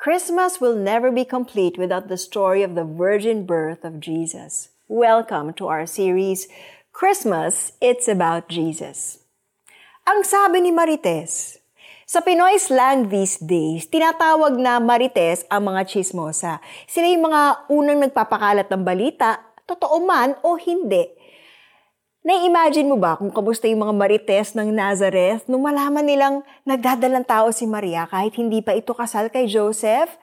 Christmas will never be complete without the story of the virgin birth of Jesus. Welcome to our series, Christmas, It's About Jesus. Ang sabi ni Marites, sa Pinoy slang these days, tinatawag na Marites ang mga chismosa. Sila yung mga unang nagpapakalat ng balita, totoo man o hindi. Nai-imagine mo ba kung kamusta yung mga marites ng Nazareth nung malaman nilang nagdadalang tao si Maria kahit hindi pa ito kasal kay Joseph?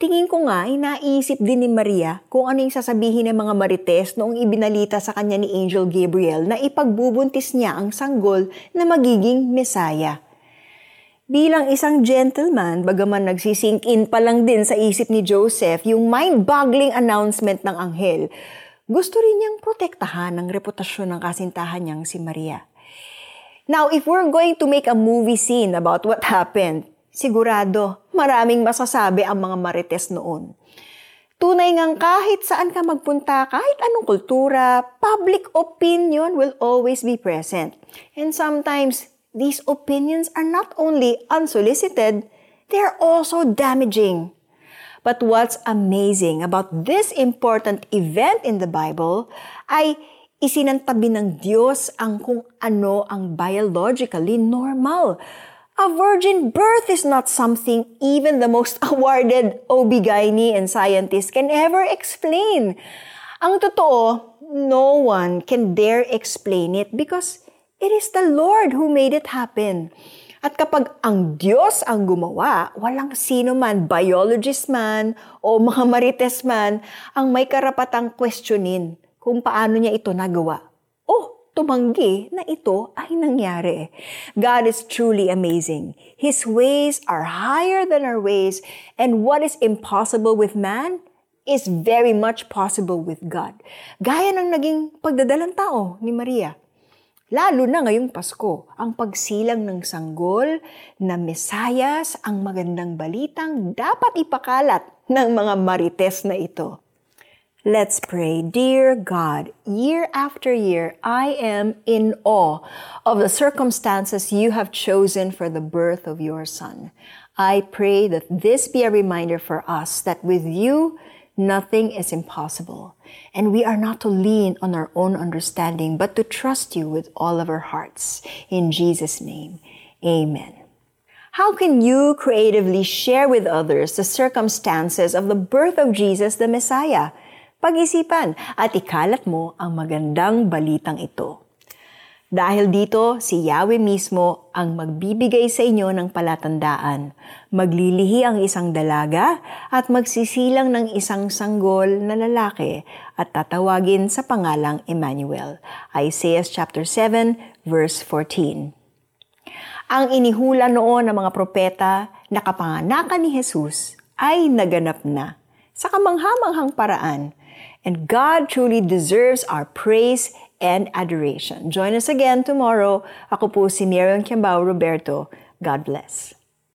Tingin ko nga, inaisip din ni Maria kung ano yung sasabihin ng mga marites noong ibinalita sa kanya ni Angel Gabriel na ipagbubuntis niya ang sanggol na magiging Mesaya. Bilang isang gentleman, bagaman nagsisink in pa lang din sa isip ni Joseph yung mind-boggling announcement ng anghel, gusto rin niyang protektahan ang reputasyon ng kasintahan niyang si Maria. Now, if we're going to make a movie scene about what happened, sigurado maraming masasabi ang mga marites noon. Tunay ngang kahit saan ka magpunta, kahit anong kultura, public opinion will always be present. And sometimes, these opinions are not only unsolicited, they're also damaging. But what's amazing about this important event in the Bible ay isinantabi ng Diyos ang kung ano ang biologically normal. A virgin birth is not something even the most awarded OB-GYN and scientists can ever explain. Ang totoo, no one can dare explain it because it is the Lord who made it happen. At kapag ang Diyos ang gumawa, walang sino man, biologist man o mga marites man, ang may karapatang questionin kung paano niya ito nagawa. Oh, tumanggi na ito ay nangyari. God is truly amazing. His ways are higher than our ways, and what is impossible with man is very much possible with God. Gaya ng naging pagdadalang tao ni Maria. Lalo na ngayong Pasko, ang pagsilang ng sanggol na Mesayas ang magandang balitang dapat ipakalat ng mga marites na ito. Let's pray. Dear God, year after year, I am in awe of the circumstances you have chosen for the birth of your Son. I pray that this be a reminder for us that with you, Nothing is impossible. And we are not to lean on our own understanding, but to trust you with all of our hearts. In Jesus' name, amen. How can you creatively share with others the circumstances of the birth of Jesus the Messiah? Pag-isipan at ikalat mo ang magandang balitang ito. Dahil dito, si Yahweh mismo ang magbibigay sa inyo ng palatandaan. Maglilihi ang isang dalaga at magsisilang ng isang sanggol na lalaki at tatawagin sa pangalang Emmanuel. Isaiah chapter 7 verse 14. Ang inihula noon ng mga propeta na kapanganakan ni Jesus ay naganap na sa kamanghamanghang paraan. And God truly deserves our praise and adoration. Join us again tomorrow. Ako po si Miriam Kiambao Roberto. God bless.